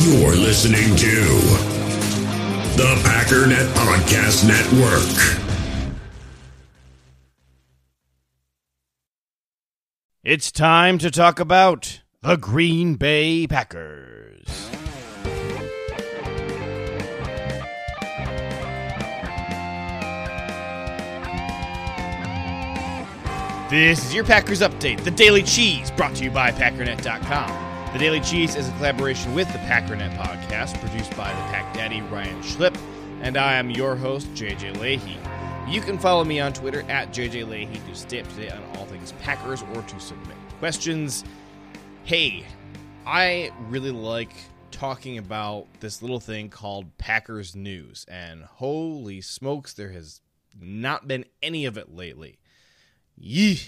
You're listening to the Packernet Podcast Network. It's time to talk about the Green Bay Packers. This is your Packers Update, the Daily Cheese, brought to you by Packernet.com. The Daily Cheese is a collaboration with the Packernet podcast, produced by the Pack Daddy Ryan Schlipp, and I am your host, JJ Lahey. You can follow me on Twitter at JJ Lahey to stay up to date on all things Packers or to submit questions. Hey, I really like talking about this little thing called Packers News, and holy smokes, there has not been any of it lately. Yee.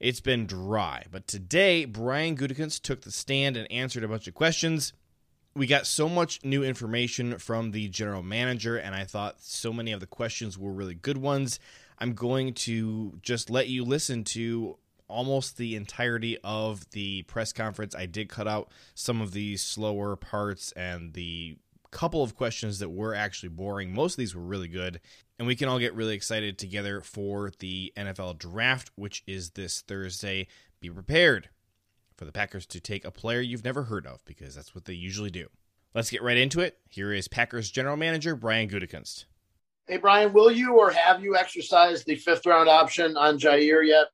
It's been dry. But today, Brian Gutekunst took the stand and answered a bunch of questions. We got so much new information from the general manager, and I thought so many of the questions were really good ones. I'm going to just let you listen to almost the entirety of the press conference. I did cut out some of the slower parts and the couple of questions that were actually boring. Most of these were really good. And we can all get really excited together for the NFL draft, which is this Thursday. Be prepared for the Packers to take a player you've never heard of because that's what they usually do. Let's get right into it. Here is Packers general manager Brian Gutekunst. Hey, Brian, will you or have you exercised the fifth round option on Jair yet?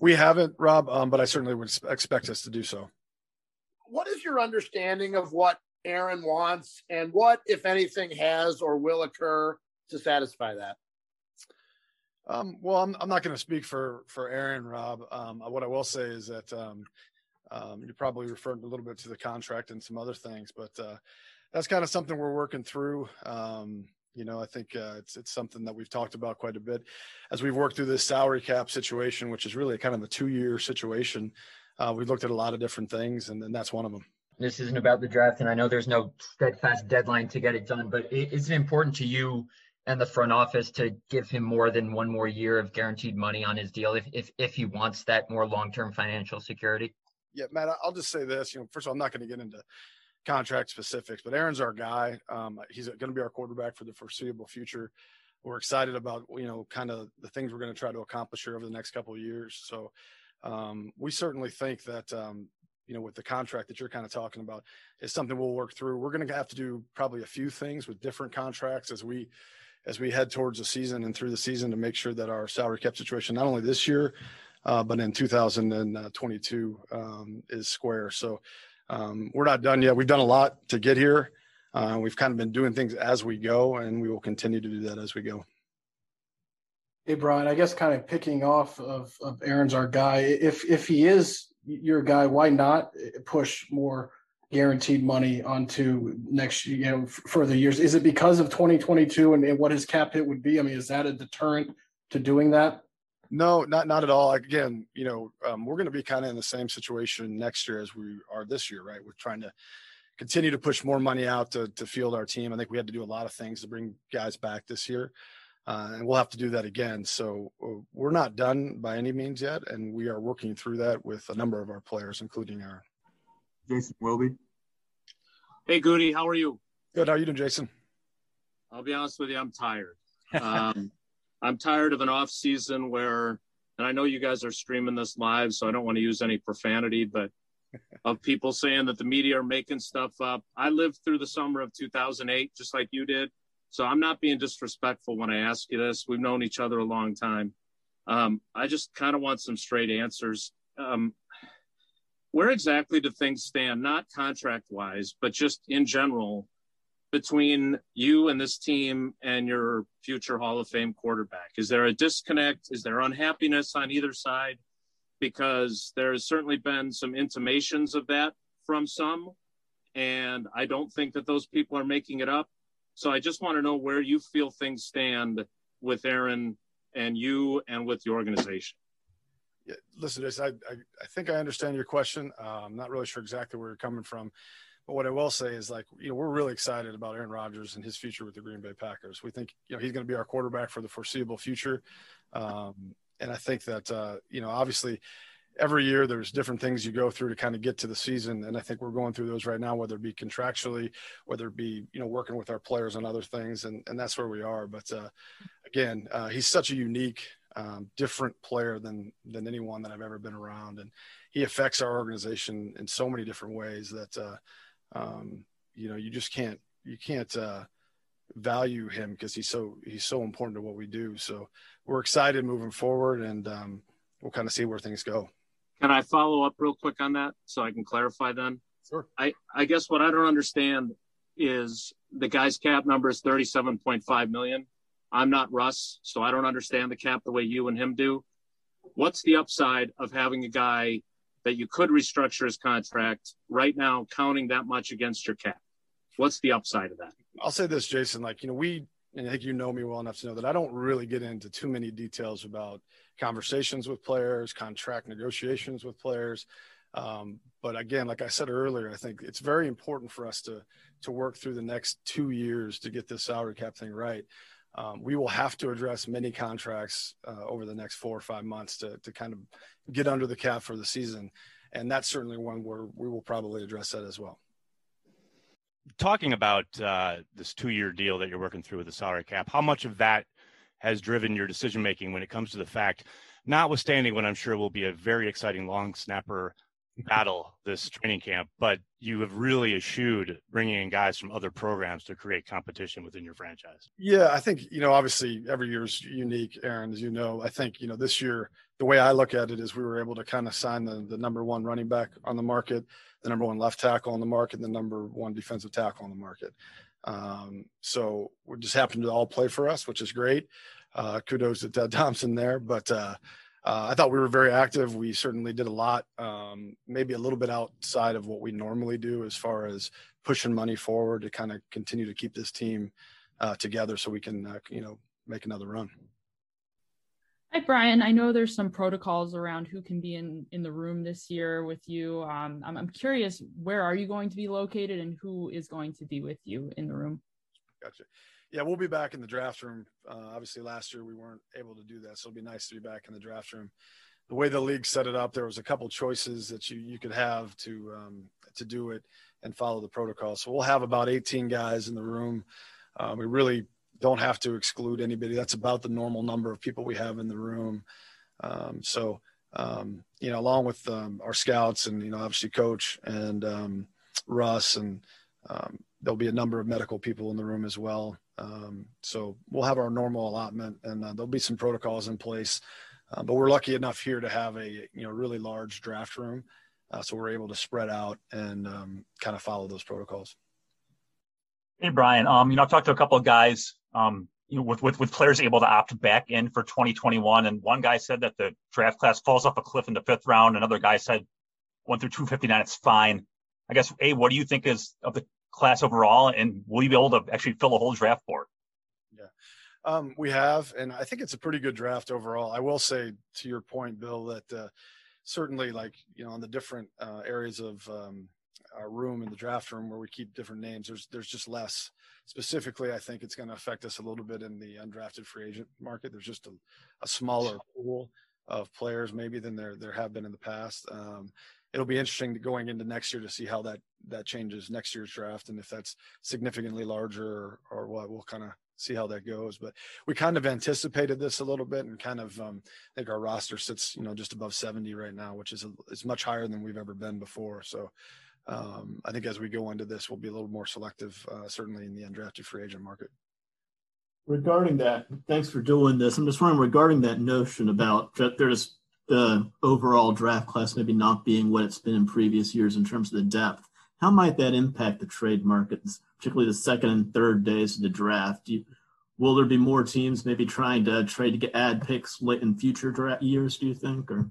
We haven't, Rob, um, but I certainly would expect us to do so. What is your understanding of what Aaron wants and what, if anything, has or will occur to satisfy that? Um, well, I'm, I'm not going to speak for for Aaron, Rob. Um, what I will say is that um, um, you're probably referring a little bit to the contract and some other things, but uh, that's kind of something we're working through. Um, you know, I think uh, it's it's something that we've talked about quite a bit as we've worked through this salary cap situation, which is really kind of a two year situation. Uh, we looked at a lot of different things, and, and that's one of them. This isn't about the draft, and I know there's no steadfast deadline to get it done, but is it important to you and the front office to give him more than one more year of guaranteed money on his deal if if, if he wants that more long term financial security? Yeah, Matt, I'll just say this. You know, first of all, I'm not going to get into contract specifics, but Aaron's our guy. Um, he's going to be our quarterback for the foreseeable future. We're excited about you know kind of the things we're going to try to accomplish here over the next couple of years. So um, we certainly think that um, you know with the contract that you're kind of talking about is something we'll work through. We're going to have to do probably a few things with different contracts as we as we head towards the season and through the season to make sure that our salary cap situation not only this year uh, but in 2022 um, is square. So um, we're not done yet. We've done a lot to get here. Uh, we've kind of been doing things as we go, and we will continue to do that as we go. Hey Brian, I guess kind of picking off of, of Aaron's our guy. If if he is your guy, why not push more guaranteed money onto next you know further years? Is it because of 2022 and, and what his cap hit would be? I mean, is that a deterrent to doing that? No, not not at all. Again, you know, um, we're going to be kind of in the same situation next year as we are this year, right? We're trying to continue to push more money out to to field our team. I think we had to do a lot of things to bring guys back this year, uh, and we'll have to do that again. So uh, we're not done by any means yet, and we are working through that with a number of our players, including our Jason Wilby. Hey, Goody, how are you? Good. How are you doing, Jason? I'll be honest with you, I'm tired. Um, I'm tired of an off season where, and I know you guys are streaming this live, so I don't want to use any profanity, but of people saying that the media are making stuff up. I lived through the summer of 2008, just like you did. So I'm not being disrespectful when I ask you this. We've known each other a long time. Um, I just kind of want some straight answers. Um, where exactly do things stand, not contract wise, but just in general? between you and this team and your future Hall of Fame quarterback? Is there a disconnect? Is there unhappiness on either side? Because there has certainly been some intimations of that from some, and I don't think that those people are making it up. So I just want to know where you feel things stand with Aaron and you and with the organization. Yeah, listen, I, I, I think I understand your question. Uh, I'm not really sure exactly where you're coming from. But what I will say is like, you know, we're really excited about Aaron Rodgers and his future with the Green Bay Packers. We think, you know, he's going to be our quarterback for the foreseeable future. Um, and I think that, uh, you know, obviously every year there's different things you go through to kind of get to the season and i think we're going through those right now whether it be contractually whether it be you know working with our players on other things and, and that's where we are but uh, again uh, he's such a unique um, different player than than anyone that i've ever been around and he affects our organization in so many different ways that uh, um, you know you just can't you can't uh, value him because he's so he's so important to what we do so we're excited moving forward and um, we'll kind of see where things go can I follow up real quick on that so I can clarify then? Sure. I, I guess what I don't understand is the guy's cap number is 37.5 million. I'm not Russ, so I don't understand the cap the way you and him do. What's the upside of having a guy that you could restructure his contract right now, counting that much against your cap? What's the upside of that? I'll say this, Jason. Like, you know, we, and I think you know me well enough to know that I don't really get into too many details about conversations with players, contract negotiations with players. Um, but again, like I said earlier, I think it's very important for us to to work through the next two years to get this salary cap thing right. Um, we will have to address many contracts uh, over the next four or five months to to kind of get under the cap for the season, and that's certainly one where we will probably address that as well. Talking about uh, this two-year deal that you're working through with the salary cap, how much of that has driven your decision making when it comes to the fact, notwithstanding what I'm sure will be a very exciting long snapper battle this training camp, but you have really eschewed bringing in guys from other programs to create competition within your franchise. Yeah, I think, you know, obviously every year is unique, Aaron, as you know. I think, you know, this year, the way I look at it is we were able to kind of sign the, the number one running back on the market, the number one left tackle on the market, the number one defensive tackle on the market. Um, so we just happened to all play for us, which is great. Uh, kudos to Ted Thompson there, but uh, uh, I thought we were very active. We certainly did a lot, um, maybe a little bit outside of what we normally do as far as pushing money forward to kind of continue to keep this team uh, together so we can, uh, you know, make another run. Hi, Brian. I know there's some protocols around who can be in in the room this year with you. Um, I'm, I'm curious, where are you going to be located, and who is going to be with you in the room? Gotcha. Yeah, we'll be back in the draft room. Uh, obviously, last year we weren't able to do that, so it'll be nice to be back in the draft room. The way the league set it up, there was a couple choices that you you could have to um, to do it and follow the protocol. So we'll have about 18 guys in the room. Uh, we really don't have to exclude anybody. That's about the normal number of people we have in the room. Um, so, um, you know, along with um, our scouts and, you know, obviously coach and um, Russ and um, there'll be a number of medical people in the room as well. Um, so we'll have our normal allotment and uh, there'll be some protocols in place. Uh, but we're lucky enough here to have a, you know, really large draft room. Uh, so we're able to spread out and kind of follow those protocols. Hey Brian, um, you know I've talked to a couple of guys, um, you know, with, with with players able to opt back in for 2021, and one guy said that the draft class falls off a cliff in the fifth round. Another guy said one through 259, it's fine. I guess, a what do you think is of the class overall, and will you be able to actually fill a whole draft board? Yeah, um, we have, and I think it's a pretty good draft overall. I will say to your point, Bill, that uh, certainly, like you know, on the different uh, areas of um, our room in the draft room where we keep different names, there's there's just less. Specifically, I think it's going to affect us a little bit in the undrafted free agent market. There's just a, a smaller pool of players maybe than there there have been in the past. Um, it'll be interesting going into next year to see how that that changes next year's draft and if that's significantly larger or, or what. We'll kind of see how that goes. But we kind of anticipated this a little bit and kind of um, I think our roster sits you know just above 70 right now, which is a, is much higher than we've ever been before. So um, I think as we go into this, we'll be a little more selective, uh, certainly in the undrafted free agent market. Regarding that, thanks for doing this. I'm just wondering regarding that notion about that there's the overall draft class maybe not being what it's been in previous years in terms of the depth. How might that impact the trade markets, particularly the second and third days of the draft? You, will there be more teams maybe trying to trade to get add picks late in future draft years? Do you think, or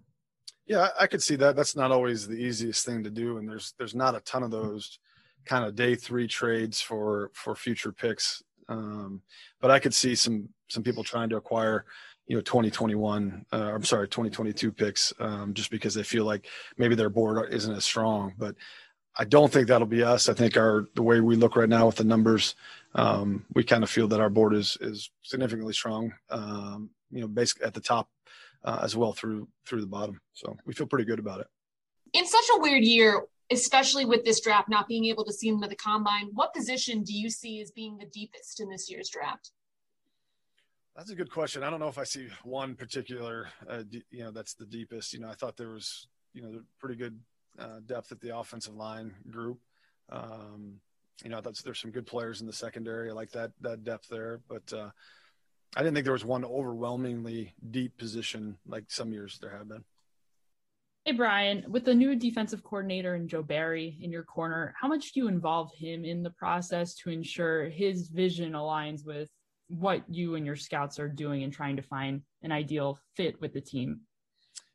yeah, I could see that. That's not always the easiest thing to do, and there's there's not a ton of those kind of day three trades for for future picks. Um, but I could see some some people trying to acquire, you know, 2021. Uh, I'm sorry, 2022 picks, um, just because they feel like maybe their board isn't as strong. But I don't think that'll be us. I think our the way we look right now with the numbers, um, we kind of feel that our board is is significantly strong. Um, you know, basically at the top uh, as well through through the bottom. So we feel pretty good about it. In such a weird year, especially with this draft not being able to see them at the combine, what position do you see as being the deepest in this year's draft? That's a good question. I don't know if I see one particular, uh, you know, that's the deepest. You know, I thought there was, you know, pretty good uh, depth at the offensive line group. Um, you know, that's there's some good players in the secondary. I like that that depth there, but uh, I didn't think there was one overwhelmingly deep position like some years there have been. Hey Brian, with the new defensive coordinator and Joe Barry in your corner, how much do you involve him in the process to ensure his vision aligns with what you and your scouts are doing and trying to find an ideal fit with the team?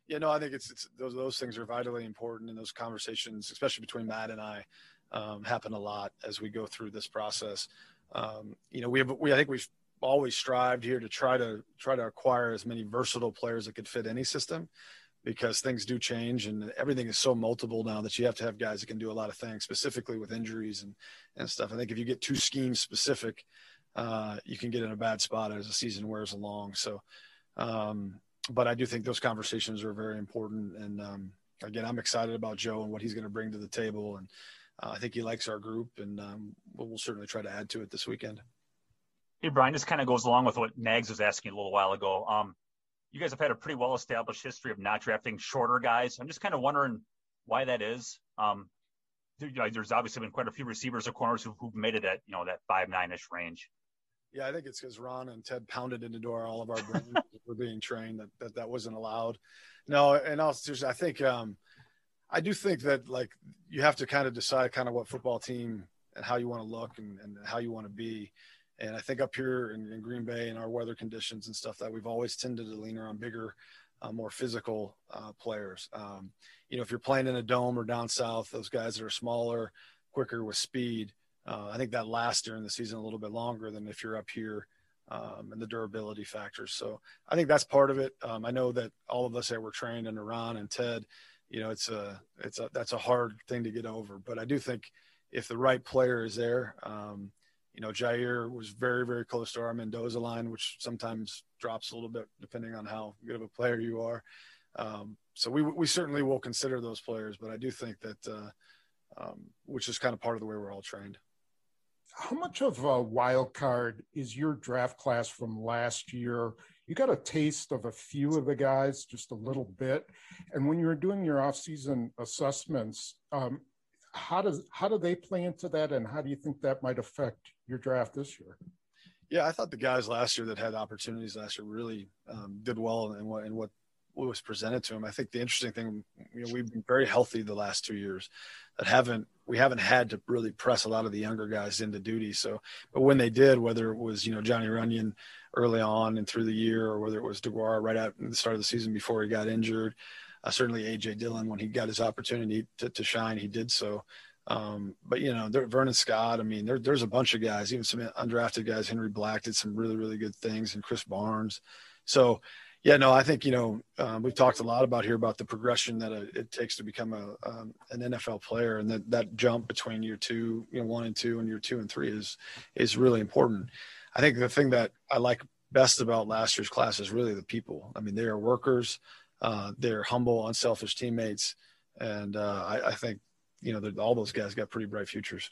Yeah, no, I think it's, it's those those things are vitally important, and those conversations, especially between Matt and I, um, happen a lot as we go through this process. Um, you know, we have we I think we've always strived here to try to try to acquire as many versatile players that could fit any system because things do change and everything is so multiple now that you have to have guys that can do a lot of things specifically with injuries and and stuff i think if you get too scheme specific uh, you can get in a bad spot as the season wears along so um, but i do think those conversations are very important and um, again i'm excited about joe and what he's going to bring to the table and uh, I think he likes our group, and um, we'll, certainly try to add to it this weekend. Hey, Brian, this kind of goes along with what Nags was asking a little while ago. Um, you guys have had a pretty well established history of not drafting shorter guys. I'm just kind of wondering why that is. Um, there's obviously been quite a few receivers or corners who've, who've made it at you know that five nine ish range. Yeah, I think it's because Ron and Ted pounded into door all of our brains. we're being trained that, that that wasn't allowed. No, and also I think um, I do think that like you have to kind of decide kind of what football team and how you want to look and, and how you want to be. And I think up here in, in, Green Bay and our weather conditions and stuff that we've always tended to lean around bigger, uh, more physical uh, players. Um, you know, if you're playing in a dome or down south, those guys that are smaller, quicker with speed, I think that lasts during the season a little bit longer than if you're up here um, and the durability factors. So I think that's part of it. Um, I know that all of us that were trained under Ron and Ted you know, it's a, it's a, that's a hard thing to get over. But I do think if the right player is there, um, you know, Jair was very, very close to our Mendoza line, which sometimes drops a little bit depending on how good of a player you are. Um, so we, we certainly will consider those players, but I do think that, uh, um, which is kind of part of the way we're all trained. How much of a wild card is your draft class from last year you got a taste of a few of the guys, just a little bit. And when you're doing your off-season assessments, um, how does how do they play into that, and how do you think that might affect your draft this year? Yeah, I thought the guys last year that had opportunities last year really um, did well in what in what was presented to them. I think the interesting thing, you know, we've been very healthy the last two years that haven't we haven't had to really press a lot of the younger guys into duty. So, but when they did, whether it was you know Johnny Runyan early on and through the year, or whether it was Deguara right at the start of the season before he got injured, uh, certainly AJ Dillon when he got his opportunity to, to shine, he did so. Um, but you know, there, Vernon Scott. I mean, there, there's a bunch of guys, even some undrafted guys. Henry Black did some really, really good things, and Krys Barnes. So yeah, no, I think you know um, we've talked a lot about here about the progression that uh, it takes to become a um, an NFL player, and that that jump between year two, you know, one and two, and year two and three is is really important. I think the thing that I like best about last year's class is really the people. I mean, they are workers, uh, they're humble, unselfish teammates, and uh, I, I think you know all those guys got pretty bright futures.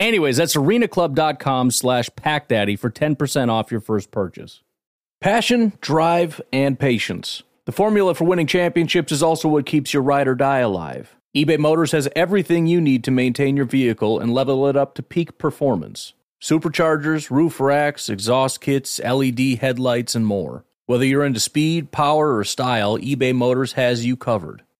Anyways, that's arenaclub.com slash packdaddy for 10% off your first purchase. Passion, drive, and patience. The formula for winning championships is also what keeps your ride or die alive. eBay Motors has everything you need to maintain your vehicle and level it up to peak performance superchargers, roof racks, exhaust kits, LED headlights, and more. Whether you're into speed, power, or style, eBay Motors has you covered.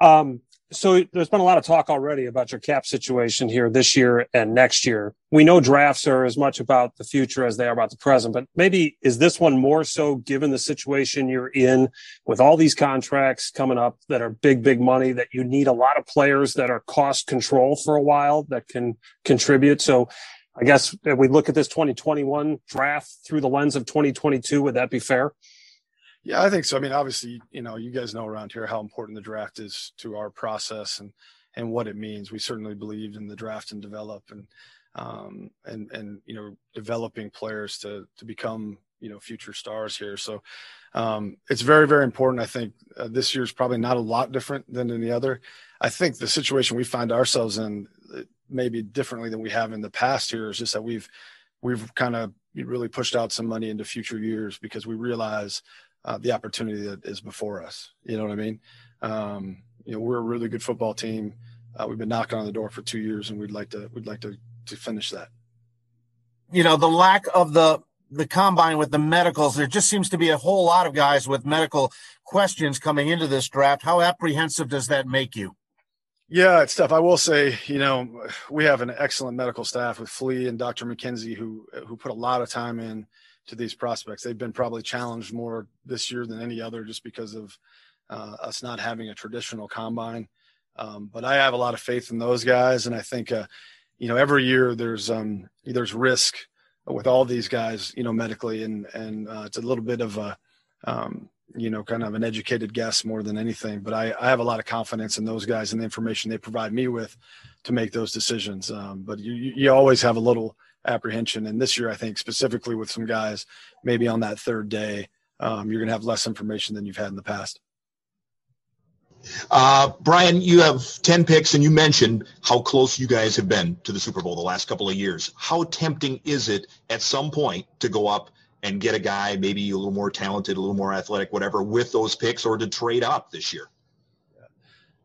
Um, so there's been a lot of talk already about your cap situation here this year and next year. We know drafts are as much about the future as they are about the present, but maybe is this one more so given the situation you're in with all these contracts coming up that are big, big money that you need a lot of players that are cost control for a while that can contribute. So I guess if we look at this 2021 draft through the lens of 2022, would that be fair? Yeah, I think so. I mean, obviously, you know, you guys know around here how important the draft is to our process and and what it means. We certainly believed in the draft and develop and um, and and you know developing players to to become you know future stars here. So um, it's very very important. I think uh, this year is probably not a lot different than any other. I think the situation we find ourselves in uh, maybe differently than we have in the past here is just that we've we've kind of really pushed out some money into future years because we realize uh, the opportunity that is before us. You know what I mean? Um, you know, we're a really good football team. Uh, we've been knocking on the door for two years, and we'd like to we'd like to to finish that. You know, the lack of the the combine with the medicals, there just seems to be a whole lot of guys with medical questions coming into this draft. How apprehensive does that make you? Yeah, it's tough. I will say, you know, we have an excellent medical staff with Flea and Dr. McKenzie who who put a lot of time in to these prospects. They've been probably challenged more this year than any other just because of uh, us not having a traditional combine. Um, but I have a lot of faith in those guys, and I think uh, you know every year there's um, there's risk with all these guys, you know, medically, and and uh, it's a little bit of a um, you know kind of an educated guess more than anything. But I, I have a lot of confidence in those guys and the information they provide me with to make those decisions. Um, but you you always have a little apprehension. And this year, I think specifically with some guys, maybe on that third day, um, you're going to have less information than you've had in the past. Uh, Brian, you have 10 picks, and you mentioned how close you guys have been to the Super Bowl the last couple of years. How tempting is it at some point to go up and get a guy maybe a little more talented, a little more athletic, whatever, with those picks or to trade up this year?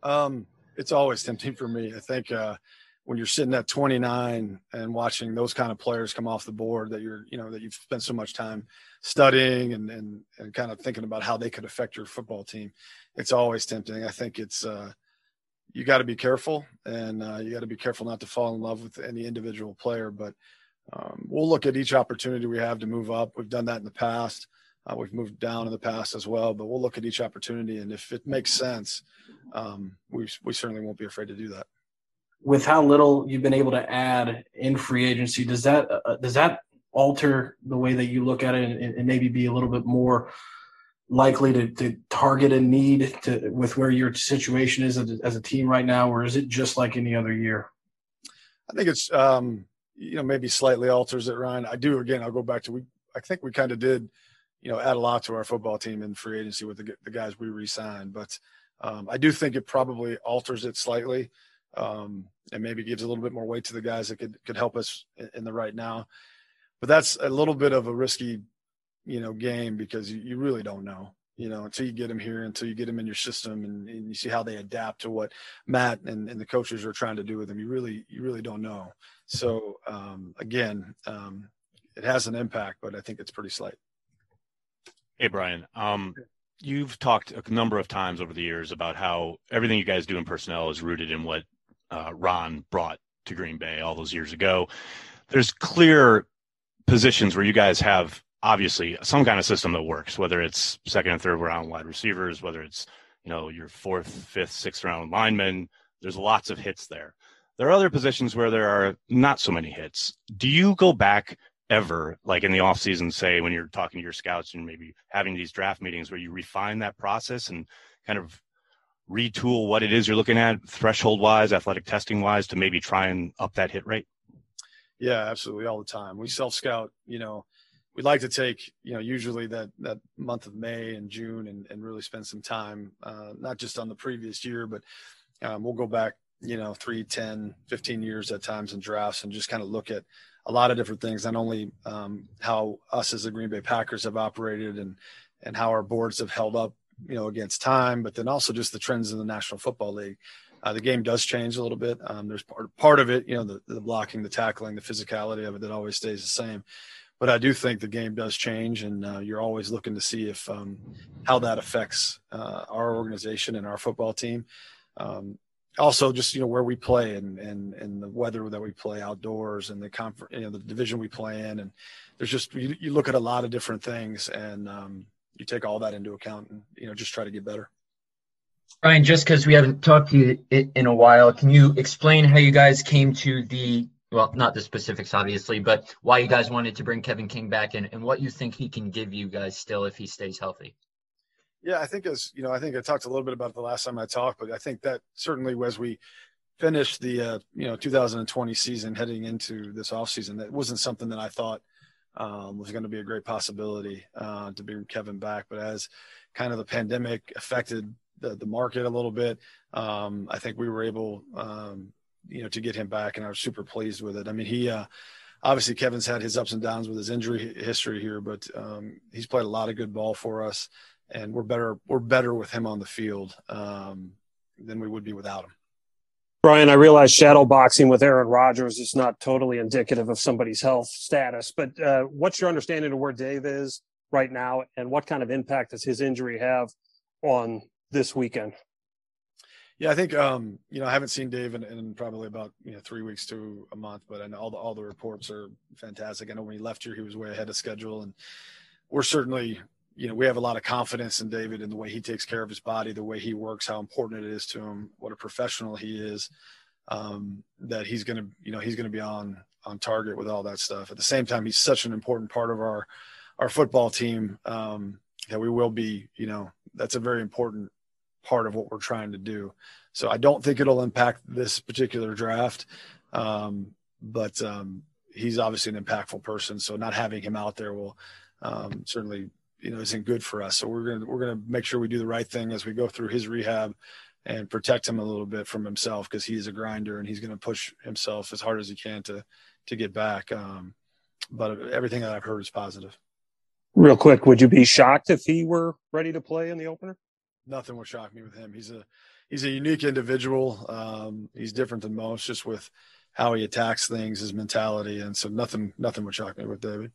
Um, it's always tempting for me. I think uh, when you're sitting at 29 and watching those kind of players come off the board that you're you know that you've spent so much time studying and and, and kind of thinking about how they could affect your football team it's always tempting. I think it's uh, you got to be careful and uh, you got to be careful not to fall in love with any individual player but um, we'll look at each opportunity we have to move up. We've done that in the past. Uh, we've moved down in the past as well but we'll look at each opportunity and if it makes sense um, we, we certainly won't be afraid to do that with how little you've been able to add in free agency, does that uh, uh, does that alter the way that you look at it and, and maybe be a little bit more likely to, to target a need to with where your situation is as a team right now, or is it just like any other year? I think it's um, you know maybe slightly alters it, Ryan. I do again. I'll go back to we. I think we kind of did, you know, add a lot to our football team in free agency with the, the guys we re-signed, but um, I do think it probably alters it slightly um, and maybe gives a little bit more weight to the guys that could could help us in, the right now. But that's a little bit of a risky, you know, game because you, you really don't know, you know, until you get them here, until you get them in your system, and, and you see how they adapt to what Matt and, and, the coaches are trying to do with them. You really you really don't know. So um, again, um, it has an impact, but I think it's pretty slight. Hey Brian, um, you've talked a number of times over the years about how everything you guys do in personnel is rooted in what uh, Ron brought to Green Bay all those years ago. There's clear positions where you guys have obviously some kind of system that works, whether it's second and third round wide receivers, whether it's you know your fourth, fifth, sixth round linemen. There's lots of hits there. There are other positions where there are not so many hits. Do you go back ever, like in the off season, say when you're talking to your scouts and maybe having these draft meetings where you refine that process and kind of retool what it is you're looking at threshold wise, athletic testing wise to maybe try and up that hit rate? Yeah, absolutely. All the time. We self scout, you know, we'd like to take, you know, usually that, that month of May and June and, and really spend some time, uh, not just on the previous year, but um, we'll go back, you know, three, 10, 15 years at times in drafts and just kind of look at a lot of different things, not only um, how us as the Green Bay Packers have operated and, and how our boards have held up, you know, against time, but then also just the trends in the National Football League. Uh, the game does change a little bit. Um, there's part, part of it, you know, the, the blocking, the tackling, the physicality of it that always stays the same. But I do think the game does change, and uh, you're always looking to see if um, how that affects uh, our organization and our football team. Um, also, just you know where we play and and and the weather that we play outdoors and the comfort, you know, the division we play in, and there's just you, you look at a lot of different things, and um, you take all that into account, and you know just try to get better. Ryan, just because we haven't talked to you in a while, can you explain how you guys came to the well, not the specifics, obviously, but why you guys wanted to bring Kevin King back and, and what you think he can give you guys still if he stays healthy? Yeah, I think as you know, I think I talked a little bit about it the last time I talked, but I think that certainly as we finished the uh, you know 2020 season, heading into this off season, that wasn't something that I thought um, was going to be a great possibility uh, to bring Kevin back. But as kind of the pandemic affected the, the market a little bit. Um, I think we were able, um, you know, to get him back, and I was super pleased with it. I mean, he uh, obviously Kevin's had his ups and downs with his injury history here, but um, he's played a lot of good ball for us, and we're better we're better with him on the field um, than we would be without him. Brian, I realize shadow boxing with Aaron Rodgers is not totally indicative of somebody's health status, but uh, what's your understanding of where Dave is right now, and what kind of impact does his injury have on this weekend? Yeah, I think um, you know I haven't seen Dave in, in, probably about you know three weeks to a month, but I know all the all the reports are fantastic. I know when he left here, he was way ahead of schedule, and we're certainly you know we have a lot of confidence in David and the way he takes care of his body, the way he works, how important it is to him, what a professional he is. Um, that he's gonna you know he's gonna be on on target with all that stuff. At the same time, he's such an important part of our our football team um, that we will be you know that's a very important part of what we're trying to do. So I don't think it'll impact this particular draft. Um, but um, he's obviously an impactful person. So not having him out there will um, certainly, you know, isn't good for us. So we're gonna we're gonna make sure we do the right thing as we go through his rehab and protect him a little bit from himself because he's a grinder and he's going to push himself as hard as he can to to get back. Um, but everything that I've heard is positive. Real quick, would you be shocked if he were ready to play in the opener? nothing would shock me with him. He's a he's a unique individual. Um, he's different than most, just with how he attacks things, his mentality, and so nothing nothing would shock me with David.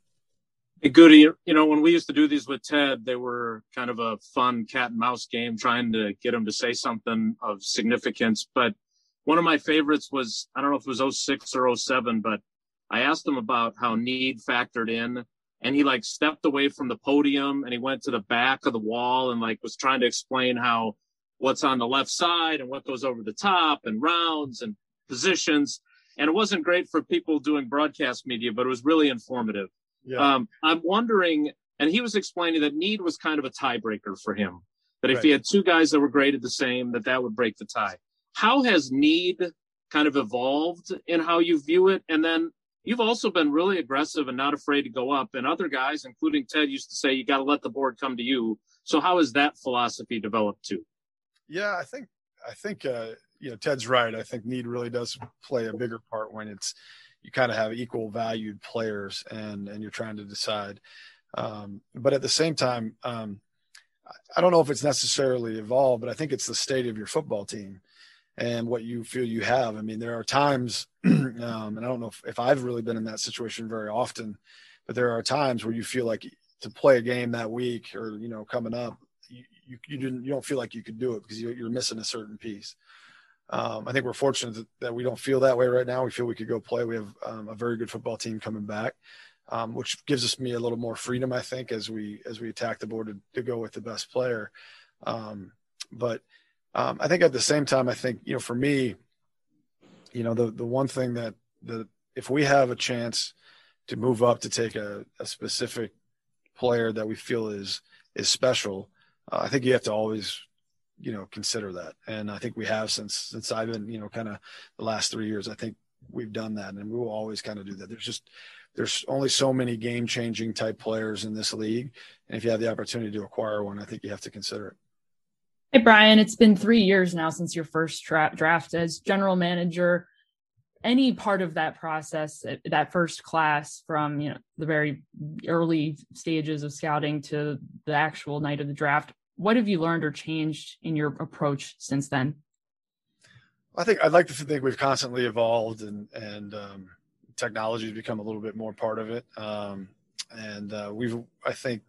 Goody, you know, when we used to do these with Ted, they were kind of a fun cat and mouse game, trying to get him to say something of significance. But one of my favorites was I don't know if it was 06 or 07, but I asked him about how need factored in and he like stepped away from the podium and he went to the back of the wall and like was trying to explain how what's on the left side and what goes over the top and rounds and positions and it wasn't great for people doing broadcast media but it was really informative yeah. um, i'm wondering and he was explaining that need was kind of a tiebreaker for him that if right. he had two guys that were graded the same that that would break the tie how has need kind of evolved in how you view it and then you've also been really aggressive and not afraid to go up. And other guys, including Ted, used to say you got to let the board come to you. So how has that philosophy developed too? Yeah, I think I think uh, you know Ted's right. I think need really does play a bigger part when it's you kind of have equal valued players and and you're trying to decide. Um, but at the same time, um, I don't know if it's necessarily evolved, but I think it's the state of your football team and what you feel you have. I mean, there are times, um, and I don't know if, if, I've really been in that situation very often, but there are times where you feel like to play a game that week or you know coming up, you you, you didn't you don't feel like you could do it because you, are missing a certain piece. Um, I think we're fortunate that, that, we don't feel that way right now. We feel we could go play. We have um, a very good football team coming back, um, which gives us me a little more freedom, I think, as we as we attack the board to, to go with the best player. Um, but um, I think at the same time, I think, you know, for me, you know, the the one thing that the if we have a chance to move up to take a, a specific player that we feel is is special, uh, I think you have to always you know consider that. And i think we have since since i've been you know kind of the last three years i think we've done that and we will always kind of do that. There's just there's only so many game changing type players in this league and if you have the opportunity to acquire one i think you have to consider it. Hey brian it's been three years now since your first tra- draft. As general manager any part of that process that first class from you know the very early stages of scouting to the actual night of the draft what have you learned or changed in your approach since then? I think I'd like to think we've constantly evolved and and um, technology has become a little bit more part of it. Um, and uh, we've I think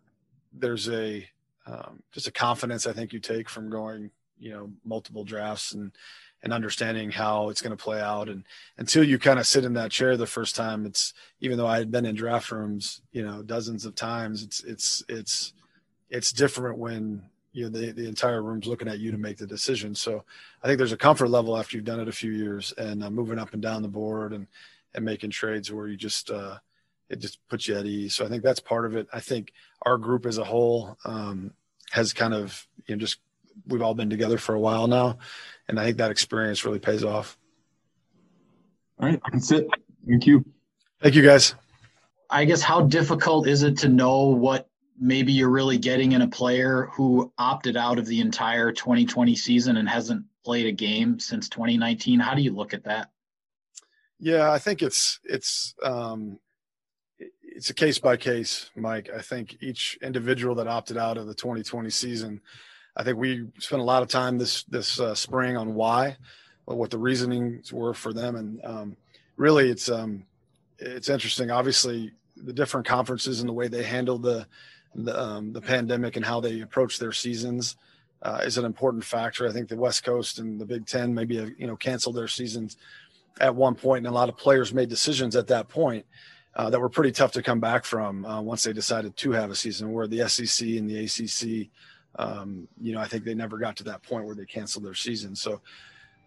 there's a um, just a confidence I think you take from going you know multiple drafts and and understanding how it's going to play out and until you kind of sit in that chair the first time it's even though I had been in draft rooms you know dozens of times it's it's it's it's different when you know the, the entire room's looking at you to make the decision. So i think there's a comfort level after you've done it a few years and uh, moving up and down the board and and making trades where you just uh, it just puts you at ease. So i think that's part of it. I think our group as a whole um, has kind of you know just we've all been together for a while now and i think that experience really pays off. All right. That's it. Thank you. Thank you guys. I guess how difficult is it to know what maybe you're really getting in a player who opted out of the entire 2020 season and hasn't played a game since 2019 how do you look at that? Yeah i think it's it's um it's a case by case mike. I think each individual that opted out of the 2020 season i think we spent a lot of time this this uh, spring on why what the reasonings were for them. And um really it's um it's interesting. Obviously the different conferences and the way they handled the the, um, the pandemic and how they approach their seasons uh, is an important factor. I think the West Coast and the Big Ten maybe you know canceled their seasons at one point, and a lot of players made decisions at that point uh, that were pretty tough to come back from uh, once they decided to have a season. Where the SEC and the ACC, um, you know, I think they never got to that point where they canceled their season. So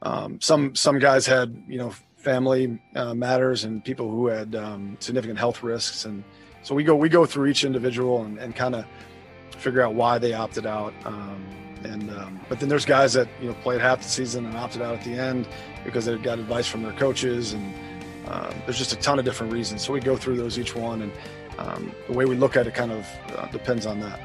um, some some guys had you know family uh, matters and people who had um, significant health risks and so we go we go through each individual and, and kind of figure out why they opted out. Um, and um, but then there's guys that you know played half the season and opted out at the end because they got advice from their coaches and um, there's just a ton of different reasons. So we go through those each one and um, the way we look at it kind of uh, depends on that.